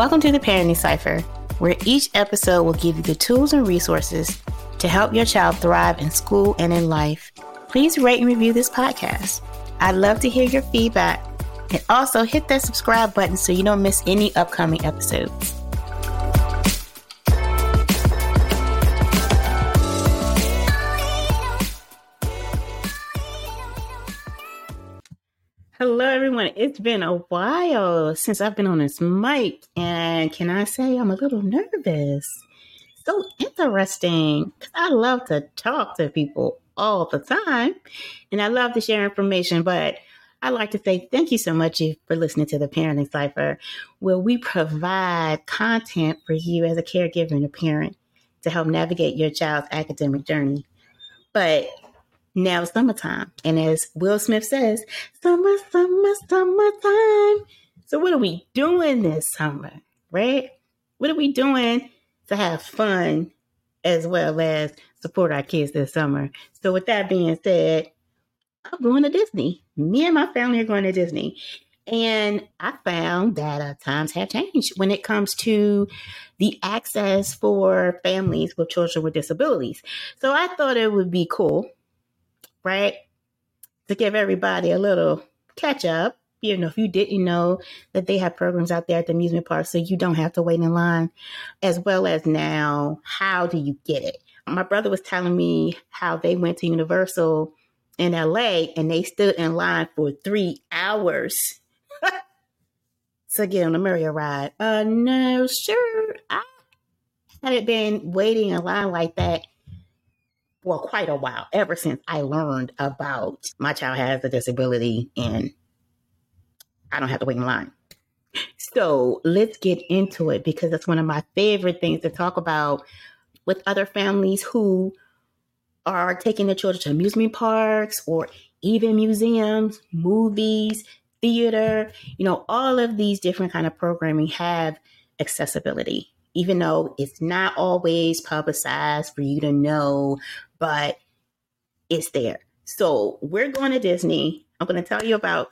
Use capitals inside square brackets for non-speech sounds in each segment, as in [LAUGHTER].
Welcome to the Parenting Cipher, where each episode will give you the tools and resources to help your child thrive in school and in life. Please rate and review this podcast. I'd love to hear your feedback and also hit that subscribe button so you don't miss any upcoming episodes. It's been a while since I've been on this mic, and can I say I'm a little nervous? So interesting because I love to talk to people all the time, and I love to share information. But I'd like to say thank you so much for listening to the Parenting Cipher, where we provide content for you as a caregiver and a parent to help navigate your child's academic journey. But now summertime. And as Will Smith says, summer, summer, summertime. So what are we doing this summer, right? What are we doing to have fun as well as support our kids this summer? So with that being said, I'm going to Disney. Me and my family are going to Disney. And I found that uh, times have changed when it comes to the access for families with children with disabilities. So I thought it would be cool right? To give everybody a little catch up. You know, if you didn't know that they have programs out there at the amusement park, so you don't have to wait in line, as well as now, how do you get it? My brother was telling me how they went to Universal in LA and they stood in line for three hours [LAUGHS] to get on the Mario ride. Uh, no, sure. I haven't been waiting in line like that for quite a while, ever since I learned about my child has a disability and I don't have to wait in line. So let's get into it because that's one of my favorite things to talk about with other families who are taking their children to amusement parks or even museums, movies, theater, you know, all of these different kind of programming have accessibility even though it's not always publicized for you to know, but it's there. So we're going to Disney. I'm going to tell you about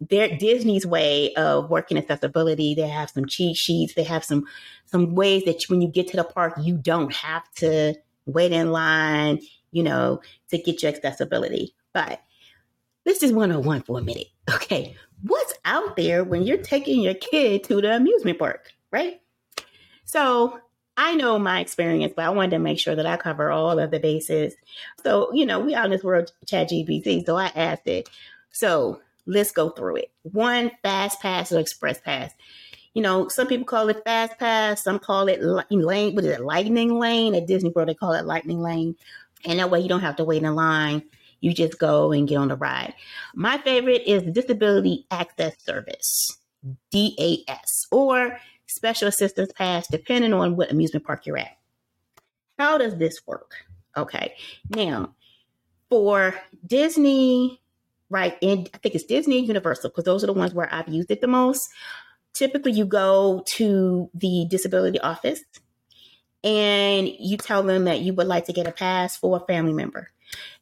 their Disney's way of working accessibility. They have some cheat sheets. They have some some ways that when you get to the park, you don't have to wait in line, you know, to get your accessibility. But this is 101 for a minute. Okay. What's out there when you're taking your kid to the amusement park, right? So I know my experience, but I wanted to make sure that I cover all of the bases. So, you know, we out in this world, ChatGPT. So I asked it. So let's go through it. One, fast pass or express pass. You know, some people call it fast pass, some call it lane, what is it, lightning lane? At Disney World, they call it lightning lane. And that way you don't have to wait in line. You just go and get on the ride. My favorite is the Disability Access Service, DAS, or special assistance pass, depending on what amusement park you're at. How does this work? Okay. Now, for Disney, right, and I think it's Disney Universal, because those are the ones where I've used it the most. Typically, you go to the disability office and you tell them that you would like to get a pass for a family member.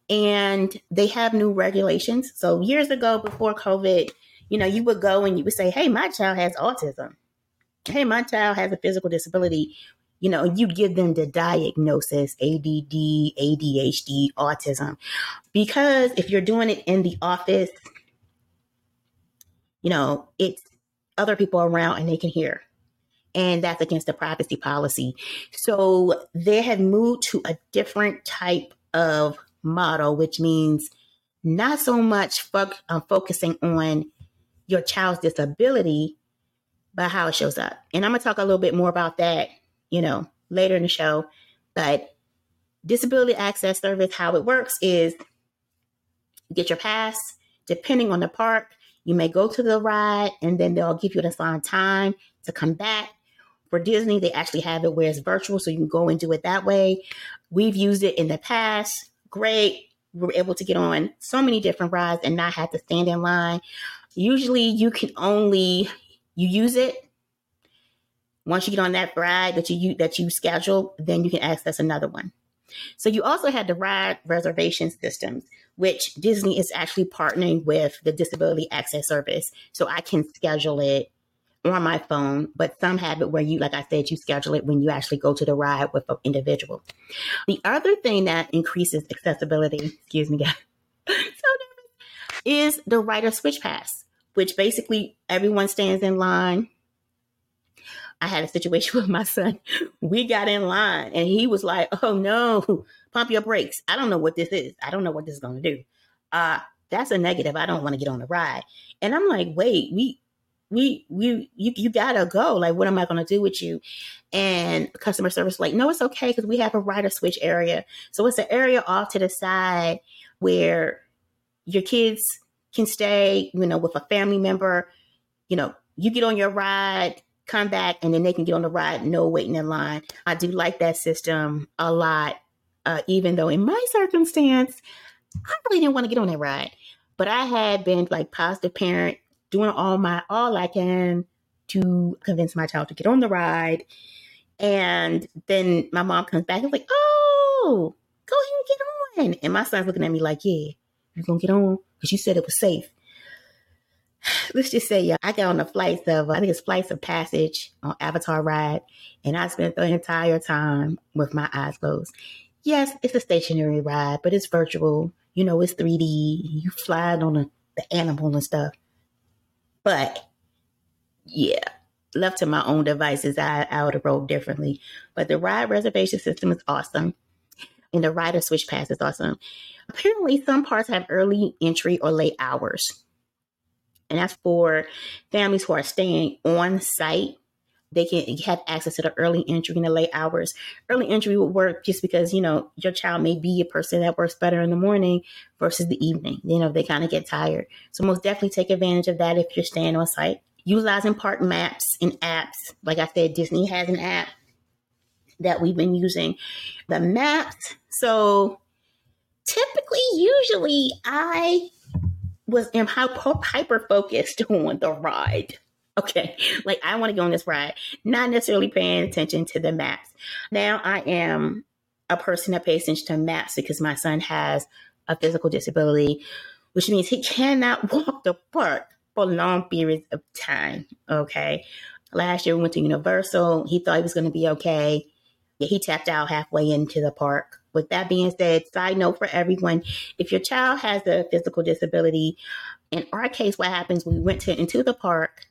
And they have new regulations. So, years ago, before COVID, you know, you would go and you would say, Hey, my child has autism hey, my child has a physical disability, you know, you give them the diagnosis ADD, ADHD, autism. Because if you're doing it in the office, you know, it's other people around and they can hear. And that's against the privacy policy. So they have moved to a different type of model, which means not so much fo- um, focusing on your child's disability, by how it shows up. And I'm going to talk a little bit more about that, you know, later in the show. But disability access service, how it works is get your pass, depending on the park, you may go to the ride and then they'll give you an assigned time to come back. For Disney, they actually have it where it's virtual, so you can go and do it that way. We've used it in the past. Great. we're able to get on so many different rides and not have to stand in line. Usually, you can only you use it. Once you get on that ride that you that you schedule, then you can access another one. So you also had the ride reservation systems, which Disney is actually partnering with the Disability Access Service. So I can schedule it on my phone, but some have it where you, like I said, you schedule it when you actually go to the ride with an individual. The other thing that increases accessibility, excuse me, guys, [LAUGHS] so is the rider switch pass, which basically everyone stands in line. I had a situation [LAUGHS] with my son. We got in line and he was like, Oh no, pump your brakes. I don't know what this is. I don't know what this is going to do. Uh, that's a negative. I don't want to get on the ride. And I'm like, wait, we we we you you gotta go. Like, what am I gonna do with you? And customer service like, no, it's okay because we have a rider switch area. So it's an area off to the side where your kids can stay, you know, with a family member. You know, you get on your ride, come back, and then they can get on the ride, no waiting in line. I do like that system a lot. Uh, even though in my circumstance, I really didn't want to get on that ride. But I had been like positive parent doing all my all I can to convince my child to get on the ride. And then my mom comes back and like, oh, go ahead and get on. And my son's looking at me like, yeah, you're gonna get on because you said it was safe. [SIGHS] Let's just say, yeah, I got on the flights of, I think it's Flights of Passage on Avatar ride, and I spent the entire time with my eyes closed. Yes, it's a stationary ride, but it's virtual. You know, it's 3D. You fly on the, the animal and stuff. But yeah, left to my own devices, I, I would have rolled differently. But the ride reservation system is awesome. And the rider switch pass is awesome. Apparently, some parts have early entry or late hours. And that's for families who are staying on site. They can have access to the early entry and the late hours. Early entry would work just because, you know, your child may be a person that works better in the morning versus the evening. You know, they kind of get tired. So most definitely take advantage of that if you're staying on site. Utilizing park maps and apps. Like I said, Disney has an app that we've been using. The maps. So typically, usually I was am hyper focused [LAUGHS] on the ride. Okay, like I want to go on this ride, not necessarily paying attention to the maps. Now I am a person that pays attention to maps because my son has a physical disability, which means he cannot [LAUGHS] walk the park for long periods of time. Okay. Last year we went to Universal. He thought he was going to be okay. He tapped out halfway into the park. With that being said, side note for everyone, if your child has a physical disability, in our case, what happens, we went to into the park.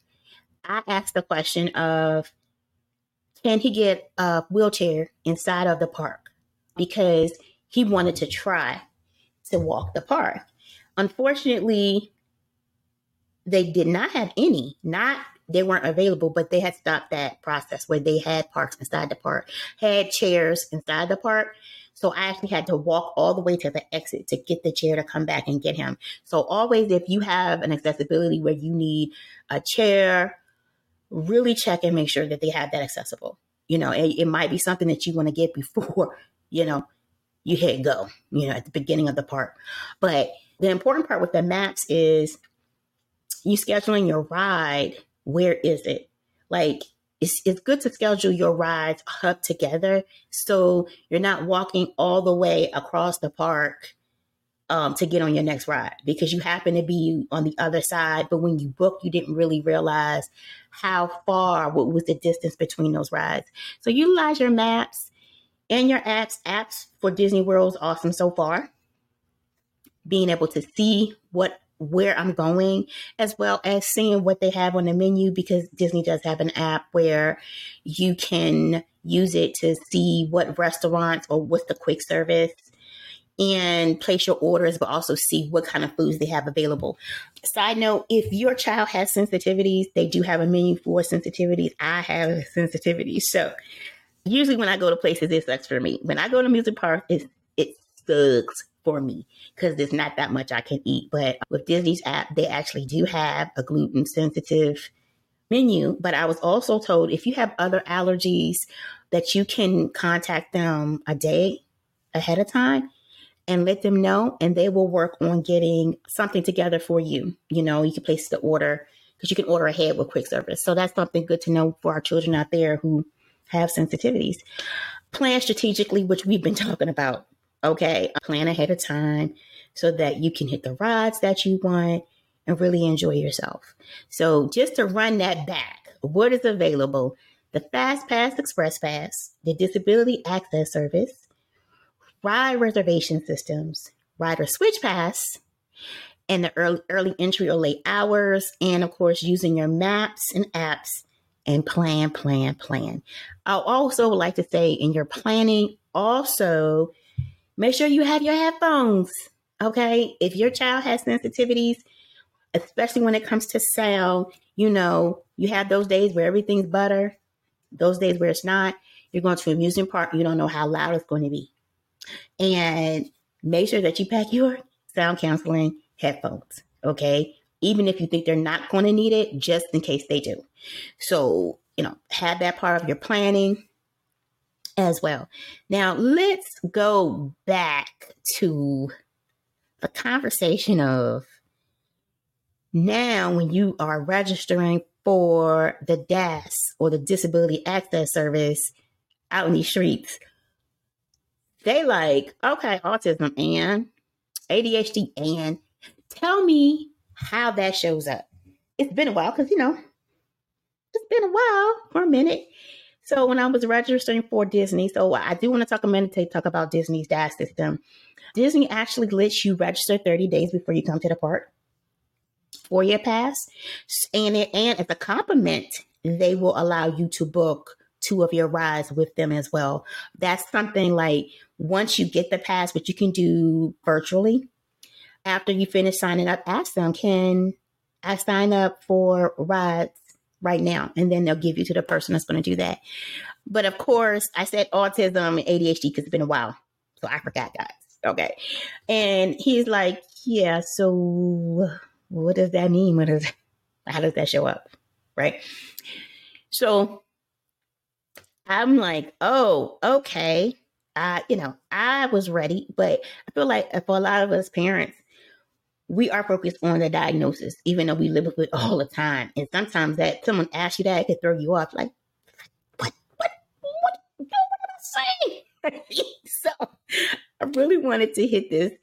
I asked the question of, can he get a wheelchair inside of the park? Because he wanted to try to walk the park. Unfortunately, they did not have any, not they weren't available, but they had stopped that process where they had parks inside the park, had chairs inside the park. So I actually had to walk all the way to the exit to get the chair to come back and get him. So always, if you have an accessibility where you need a chair, really check and make sure that they have that accessible. You know, it, it might be something that you want to get before, [LAUGHS] you know, you hit go, you know, at the beginning of the park. But the important part with the maps is you scheduling your ride. Where is it? Like, it's, it's good to schedule your rides up together so you're not walking all the way across the park um, to get on your next ride because you happen to be on the other side. But when you book, you didn't really realize how far, what was the distance between those rides. So utilize your maps and your apps. Apps for Disney World is awesome so far. Being able to see what where I'm going, as well as seeing what they have on the menu, because Disney does have an app where you can use it to see what restaurants or what's the quick service and place your orders, but also see what kind of foods they have available. Side note, if your child has sensitivities, they do have a menu for sensitivities. I have sensitivities. So usually when I go to places, it sucks for me. When I go to music park, it it sucks for me because there's not that much I can eat. But with Disney's app, they actually do have a gluten sensitive menu. But I was also told if you have other allergies, that you can contact them a day ahead of time and let them know, and they will work on getting something together for you. You know, you can place the order because you can order ahead with quick service. So that's something good to know for our children out there who have sensitivities. Plan strategically, which we've been [LAUGHS] talking about. Okay, uh, plan ahead of time so that you can hit the rides that you want and really enjoy yourself. So, just to run that back, what is available the Fast Pass Express Pass, the Disability Access Service, ride reservation systems, rider switch pass, and the early, early entry or late hours, and of course, using your maps and apps and plan, plan, plan. I also like to say in your planning, also make sure you have your headphones. Okay. If your child has sensitivities, especially when it comes to sound, you know, you have those days where everything's butter, those days where it's not. You're going to amusement park, you don't know how loud it's going to be. And make sure that you pack your sound canceling headphones. Okay. Even if you think they're not going to need it, just in case they do. So, you know, have that part of your planning as well. Now, let's go back to the conversation of now when you are registering for the DAS or the Disability Access Service out in these streets, they like, okay, autism and ADHD and tell me how that shows up. It's been a while because, you know, it's been a while for a minute. So when I was registering for Disney, so I do want to talk a minute to talk about Disney's DAS system. Disney actually lets you register 30 days before you come to the park for your pass. And it, and as a compliment, they will allow you to book two of your rides with them as well. That's something like once you get the pass, which you can do virtually. After you finish signing up, ask them, can I sign up for rides right now. And then they'll give you to the person that's going to do that. But of course, I said autism and ADHD because it's been a while. So I forgot, guys. Okay. And he's like, yeah, so what does that mean? What is, [LAUGHS] how does that show up? Right. So I'm like, oh, okay. I, you know, I was ready, but I feel like for a lot of us parents, we are focused on the diagnosis, even though we live with it all the time. And sometimes that someone asks you that, it could throw you off. Like, what, what, what, what am I saying? [LAUGHS] so I really wanted to hit this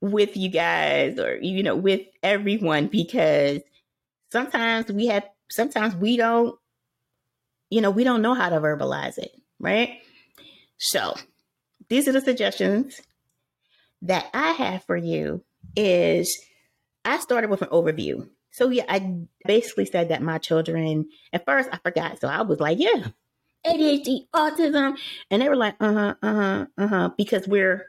with you guys or, you know, with everyone because sometimes we have, sometimes we don't, you know, we don't know how to verbalize it, right? So these are the suggestions that I have for you is I started with an overview. So yeah, I basically said that my children at first I forgot. So I was like, yeah, ADHD, autism. And they were like, uh-huh, uh-huh, uh-huh. Because we're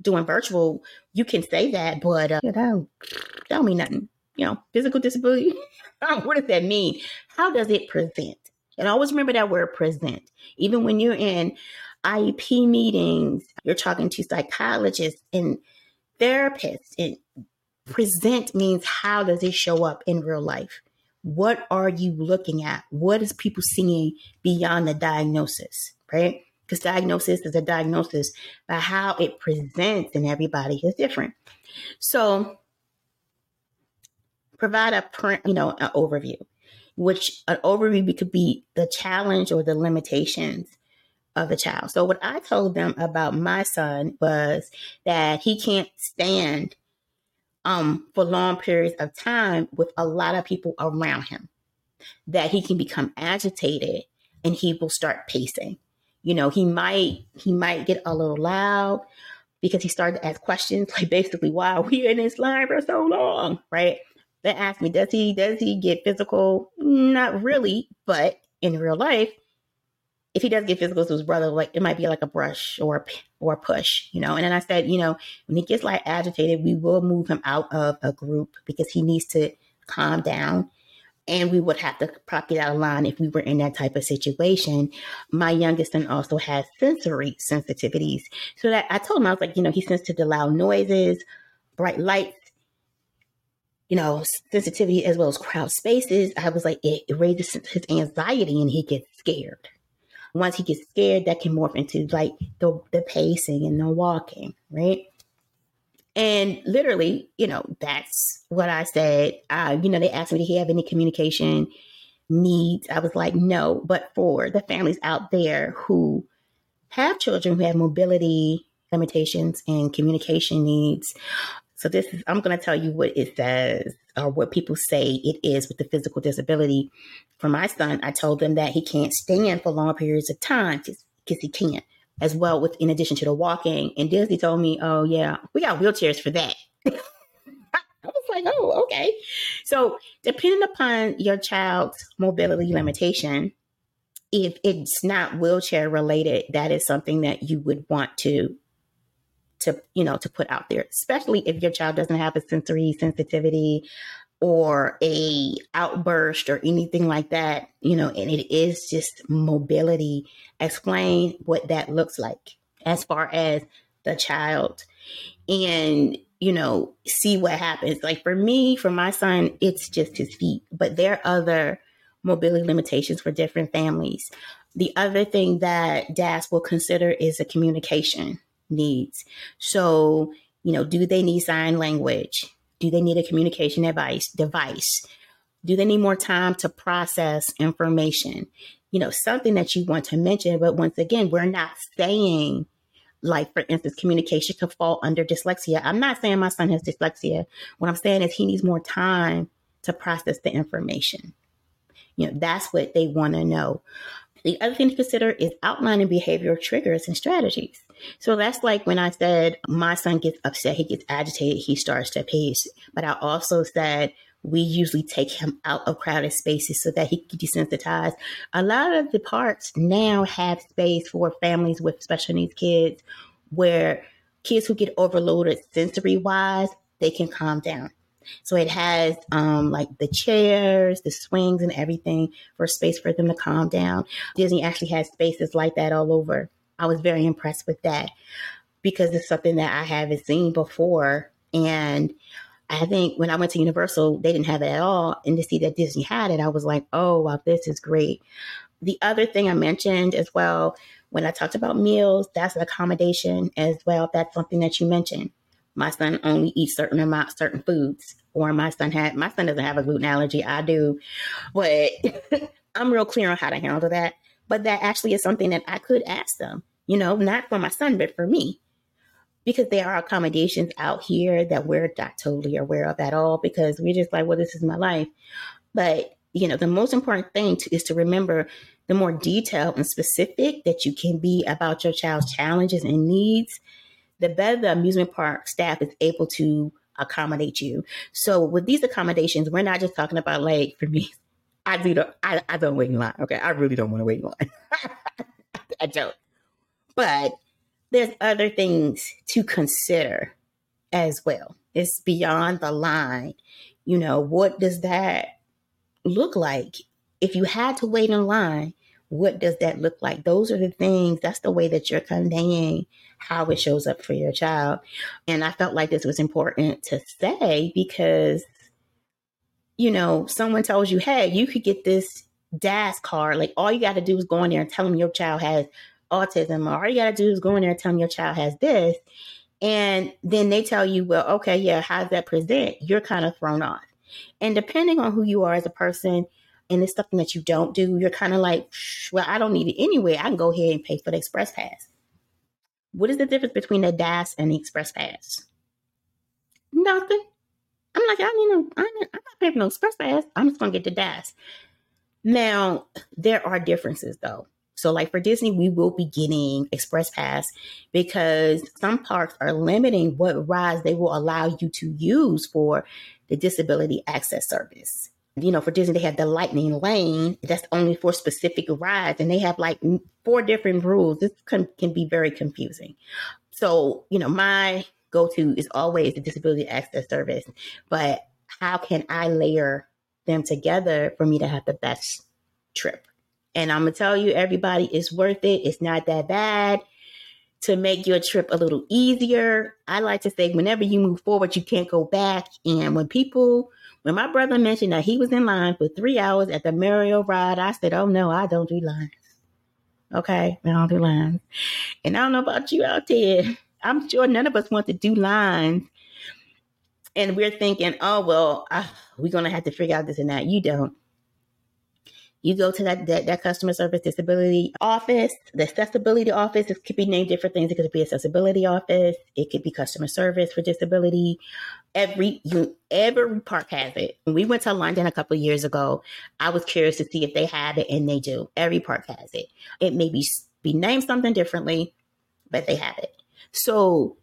doing virtual, you can say that, but uh, that, don't, that don't mean nothing. You know, physical disability. [LAUGHS] what does that mean? How does it present? And always remember that word present. Even when you're in IEP meetings, you're talking to psychologists and therapist and present means how does it show up in real life? What are you looking at? What is people seeing beyond the diagnosis, right? Because diagnosis is a diagnosis, but how it presents in everybody is different. So provide a print, you know, an overview, which an overview could be the challenge or the limitations of the child. So what I told them about my son was that he can't stand um, for long periods of time with a lot of people around him. That he can become agitated and he will start pacing. You know, he might he might get a little loud because he started to ask questions [LAUGHS] like basically why are we in this line for so long, right? They ask me, does he does he get physical? Not really, but in real life, if he does get physical to his brother, like it might be like a brush or a, or a push, you know. And then I said, you know, when he gets like agitated, we will move him out of a group because he needs to calm down. And we would have to probably get out of line if we were in that type of situation. My youngest son also has sensory sensitivities. So that I told him, I was like, you know, he's sensitive to loud noises, bright lights, you know, sensitivity as well as crowd spaces. I was like, it, it raises his anxiety and he gets scared once he gets scared, that can morph into like the, the pacing and the walking, right? And literally, you know, that's what I said. Uh, you know, they asked me, did he have any communication needs? I was like, no. But for the families out there who have children who have mobility limitations and communication needs, So this is I'm going to tell you what it says or what people say it is with the physical disability. For my son, I told them that he can't stand for long periods of time because he can't. As well, with in addition to the walking, and Disney told me, "Oh yeah, we got wheelchairs for that." [LAUGHS] I was like, "Oh, okay." So, depending upon your child's mobility limitation, if it's not wheelchair related, that is something that you would want to to you know to put out there especially if your child doesn't have a sensory sensitivity or a outburst or anything like that you know and it is just mobility. Explain what that looks like as far as the child and you know see what happens. Like for me for my son it's just his feet but there are other mobility limitations for different families. The other thing that DAS will consider is a communication needs. So, you know, do they need sign language? Do they need a communication device? Device? Do they need more time to process information? You know, something that you want to mention, but once again, we're not saying like for instance, communication could fall under dyslexia. I'm not saying my son has dyslexia. What I'm saying is he needs more time to process the information. You know, that's what they want to know. The other thing to consider is outlining behavioral triggers and strategies. So that's like when I said my son gets upset, he gets agitated, he starts to pace. But I also said we usually take him out of crowded spaces so that he can desensitize. A lot of the parks now have space for families with special needs kids where kids who get overloaded sensory wise, they can calm down. So it has um, like the chairs, the swings, and everything for space for them to calm down. Disney actually has spaces like that all over. I was very impressed with that because it's something that I haven't seen before. And I think when I went to Universal, they didn't have it at all. And to see that Disney had it, I was like, oh, wow, this is great. The other thing I mentioned as well, when I talked about meals, that's an accommodation as well. That's something that you mentioned. My son only eats certain amount, certain foods, or my son had, my son doesn't have a gluten allergy. I do, but [LAUGHS] I'm real clear on how to handle that. But that actually is something that I could ask them you know, not for my son, but for me. Because there are accommodations out here that we're not totally aware of at all because we're just like, well, this is my life. But, you know, the most important thing to, is to remember the more detailed and specific that you can be about your child's challenges and needs, the better the amusement park staff is able to accommodate you. So with these accommodations, we're not just talking about like for me, I do the, I, I don't wait in line. Okay. I really don't want to wait in line. [LAUGHS] I don't. But there's other things to consider as well. It's beyond the line. You know, what does that look like? If you had to wait in line, what does that look like? Those are the things, that's the way that you're conveying how it shows up for your child. And I felt like this was important to say because, you know, someone tells you, hey, you could get this DAS card. Like all you got to do is go in there and tell them your child has autism, or all you got to do is go in there and tell them your child has this. And then they tell you, well, okay, yeah, how does that present? You're kind of thrown off. And depending on who you are as a person, and it's something that you don't do, you're kind of like, well, I don't need it anyway. I can go ahead and pay for the express pass. What is the difference between the DAS and the express pass? Nothing. I'm like, I need no, I'm not paying for no express pass. I'm just gonna get the DAS. Now, there are differences though. So, like for Disney, we will be getting Express Pass because some parks are limiting what rides they will allow you to use for the disability access service. You know, for Disney, they have the Lightning Lane. That's only for specific rides, and they have like four different rules. This can, can be very confusing. So, you know, my go to is always the disability access service, but how can I layer them together for me to have the best trip? And I'm to tell you, everybody, it's worth it. It's not that bad to make your trip a little easier. I like to say, whenever you move forward, you can't go back. And when people, when my brother mentioned that he was in line for three hours at the Mario ride, I said, Oh no, I don't do lines. Okay, I don't do lines. And I don't know about you out there. I'm sure none of us want to do lines. And we're thinking, oh, well, uh, we're going to have to figure out this and that. You don't You go to that, that, that customer service disability office, the accessibility office. It could be named different things. It could be accessibility office. It could be customer service for disability. Every you, every park has it. When we went to London a couple years ago, I was curious to see if they had it, and they do. Every park has it. It may be be named something differently, but they have it. So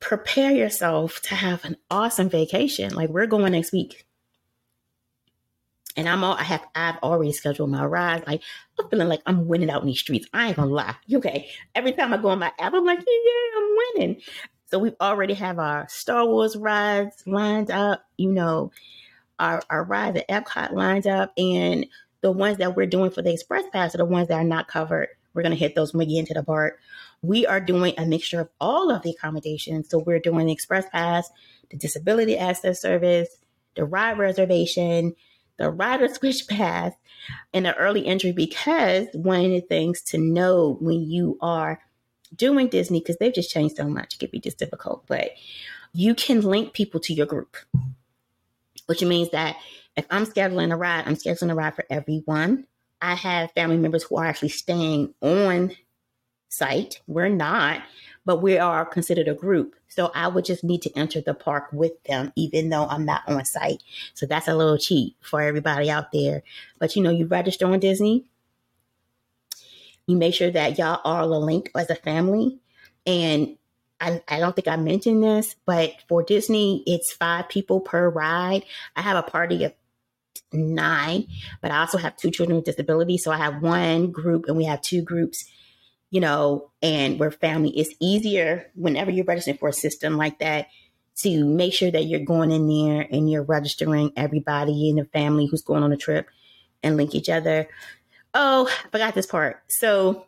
prepare yourself to have an awesome vacation. Like we're going next week and I'm all I have I've already scheduled my ride. Like I'm feeling like I'm winning out in these streets. I ain't gonna lie. Okay. Every time I go on my app, I'm like, yeah, yeah, I'm winning. So we already have our Star Wars rides lined up, you know, our our rides at Epcot lined up, and the ones that we're doing for the Express Pass are the ones that are not covered. We're gonna hit those when we get into the park. We are doing a mixture of all of the accommodations. So we're doing the Express Pass, the Disability Access Service, the ride reservation, the rider [LAUGHS] switch pass and the early entry because one of the things to know when you are doing Disney, because they've just changed so much, it could be just difficult, but you can link people to your group, which means that if I'm scheduling a ride, I'm scheduling a ride for everyone. I have family members who are actually staying on site. We're not, but we are considered a group. So I would just need to enter the park with them, even though I'm not on site. So that's a little cheat for everybody out there. But you know, you register on Disney. You make sure that y'all are linked as a family. And I, I don't think I mentioned this, but for Disney, it's five people per ride. I have a party of nine, but I also have two children with disabilities. So I have one group and we have two groups you know, and we're family, it's easier whenever you're registering for a system like that to make sure that you're going in there and you're registering everybody in the family who's going on a trip and link each other. Oh, I forgot this part. So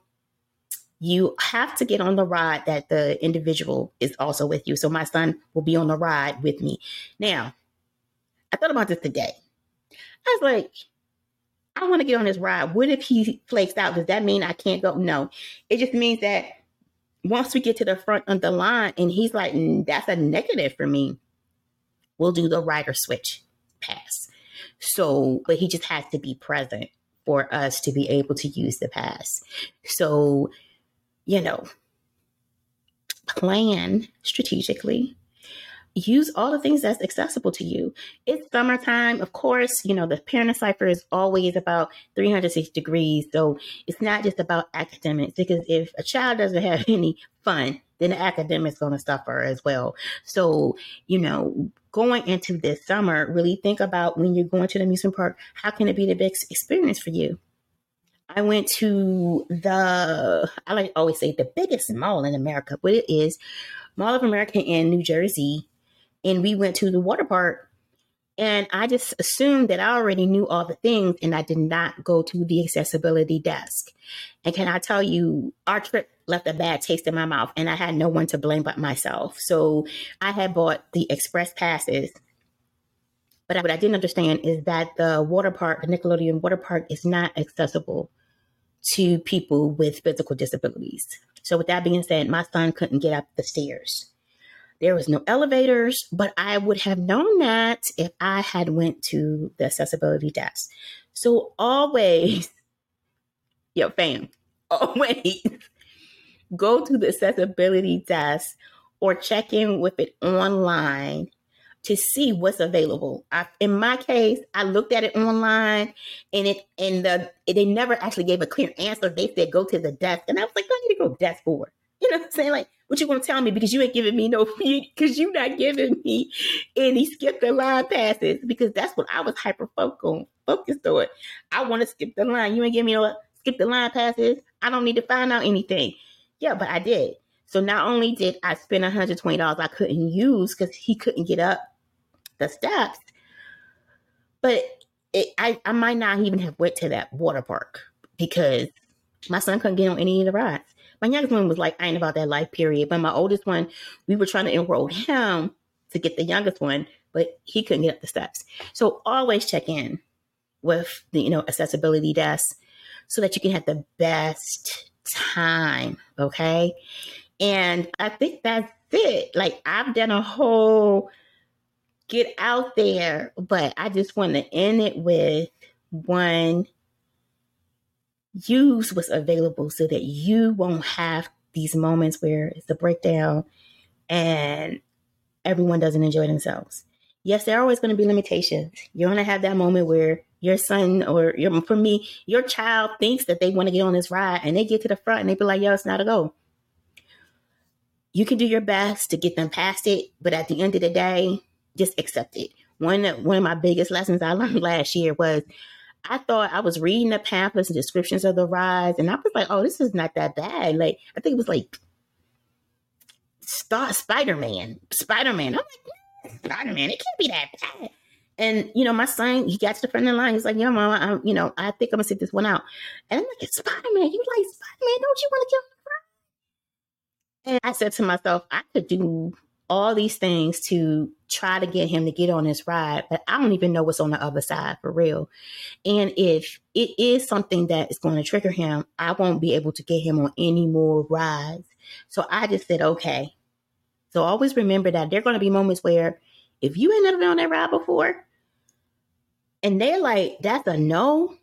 you have to get on the ride that the individual is also with you. So my son will be on the ride with me. Now, I thought about this today. I was like, I want to get on this ride. What if he flakes out? Does that mean I can't go? No. It just means that once we get to the front of the line and he's like, mm, that's a negative for me, we'll do the rider switch pass. So, but he just has to be present for us to be able to use the pass. So, you know, plan strategically use all the things that's accessible to you. It's summertime. Of course, you know, the parent cipher is always about 360 degrees. So it's not just about academics because if a child doesn't have [LAUGHS] any fun, then the academics going to suffer as well. So, you know, going into this summer, really think about when you're going to the amusement park, how can it be the best experience for you? I went to the, I like always say the biggest mall in America, but it is Mall of America in New Jersey and we went to the water park and I just assumed that I already knew all the things and I did not go to the accessibility desk. And can I tell you, our trip left a bad taste in my mouth and I had no one to blame but myself. So I had bought the express passes. But what I didn't understand is that the water park, the Nickelodeon water park, is not accessible to people with physical disabilities. So with that being said, my son couldn't get up the stairs. There was no elevators, but I would have known that if I had went to the accessibility desk. So always, [LAUGHS] yo, fam, [LAUGHS] always go to the accessibility desk or check in with it online to see what's available. I, in my case, I looked at it online, and it and the they never actually gave a clear answer. They said go to the desk, and I was like, I need to go desk for. You know what I'm saying? Like, what you gonna tell me because you ain't giving me no [LAUGHS] because you not giving me any skip the line passes because that's what I was hyper focused on. I want to skip the line. You ain't give me no skip the line passes. I don't need to find out anything. Yeah, but I did. So not only did I spend $120 I couldn't use because he couldn't get up the steps, but it, I, I might not even have went to that water park because my son couldn't get on any of the rides. My youngest one was like, I ain't about that life period. But my oldest one, we were trying to enroll him to get the youngest one, but he couldn't get up the steps. So always check in with the, you know, accessibility desk so that you can have the best time. Okay. And I think that's it. Like I've done a whole get out there, but I just want to end it with one, use what's available so that you won't have these moments where it's a breakdown and everyone doesn't enjoy themselves. Yes, there are always going to be limitations. You're going to have that moment where your son or your, for me, your child thinks that they want to get on this ride and they get to the front and they be like, yo, it's not a go. You can do your best to get them past it, but at the end of the day, just accept it. One, one of my biggest lessons I learned [LAUGHS] last year was I thought I was reading the pamphlets and descriptions of the rides, and I was like, oh, this is not that bad. Like, I think it was like Star Spider Man. Spider Man. I'm like, mm, Spider Man, it can't be that bad. And you know, my son, he got to the front of the line. He's like, "Yo, mama, I'm, you know, I think I'm gonna sit this one out." And I'm like, "Spider Man, you like Spider Man? Don't you want to get on the ride?" And I said to myself, I could do all these things to try to get him to get on this ride, but I don't even know what's on the other side for real. And if it is something that is going to trigger him, I won't be able to get him on any more rides. So I just said, okay. So always remember that there are going to be moments where if you ain't never been on that ride before, and they're like, that's a no,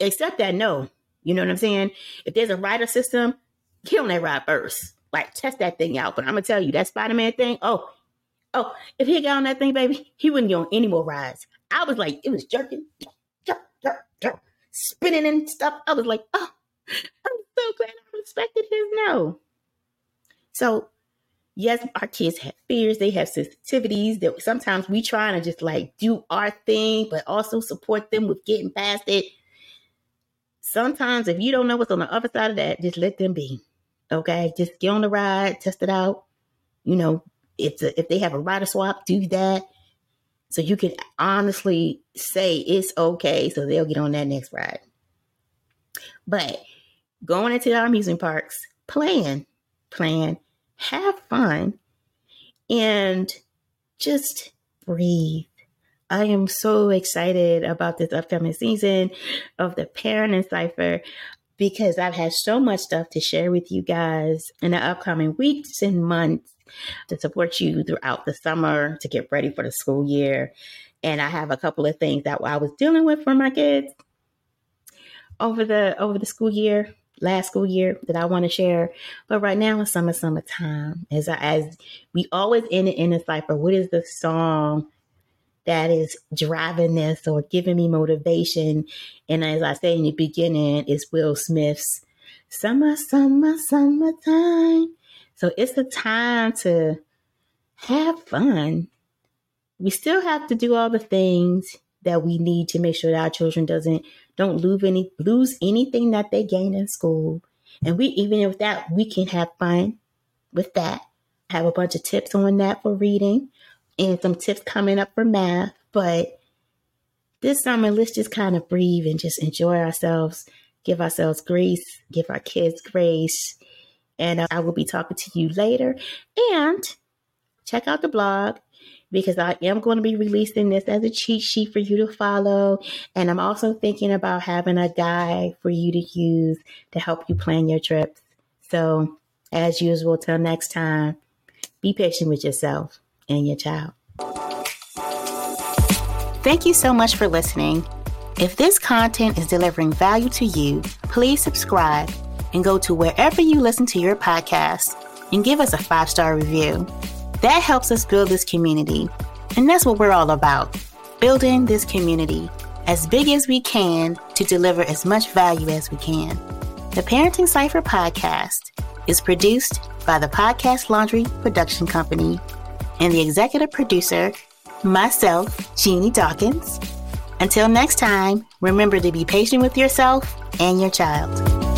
accept that no. You know what I'm saying? If there's a rider system, get on that ride first like test that thing out. But I'm gonna tell you that Spider Man thing. Oh, oh, if he got on that thing, baby, he wouldn't get on any more rides. I was like, it was jerking, jerk, jerk, jerk, spinning and stuff. I was like, oh, I'm so glad I respected his no. So, yes, our kids have fears, they have sensitivities that sometimes we try to just like do our thing, but also support them with getting past it. Sometimes, if you don't know what's on the other side of that, just let them be. Okay, just get on the ride, test it out. You know, if a, if they have a rider swap, do that. So you can honestly say it's okay, so they'll get on that next ride. But going into our amusement parks, plan, plan, have fun, and just breathe. I am so excited about this upcoming season of the Parenting Cipher because I've had so much stuff to share with you guys in the upcoming weeks and months to support you throughout the summer to get ready for the school year. And I have a couple of things that I was dealing with for my kids over the over the school year, last school year that I want to share. But right now it's summer, summertime. As I, as we always end it in a cipher, what is the song that is driving this or giving me motivation. And as I say in the beginning, it's Will Smith's Summer, Summer, Summertime. So it's the time to have fun. We still have to do all the things that we need to make sure that our children doesn't don't lose any lose anything that they gain in school. And we even with that we can have fun with that. I have a bunch of tips on that for reading and some tips coming up for math. But this summer, let's just kind of breathe and just enjoy ourselves, give ourselves grace, give our kids grace. And uh, I will be talking to you later. And check out the blog because I am going to be releasing this as a cheat sheet for you to follow. And I'm also thinking about having a guide for you to use to help you plan your trips. So, as usual, till next time, be patient with yourself and your child. Thank you so much for listening. If this content is delivering value to you, please subscribe and go to wherever you listen to your podcast and give us a five star review. That helps us build this community. And that's what we're all about building this community as big as we can to deliver as much value as we can. The Parenting Cipher podcast is produced by the Podcast Laundry Production Company and the executive producer, myself, Genie Dawkins. Until next time, remember to be patient with yourself and your child.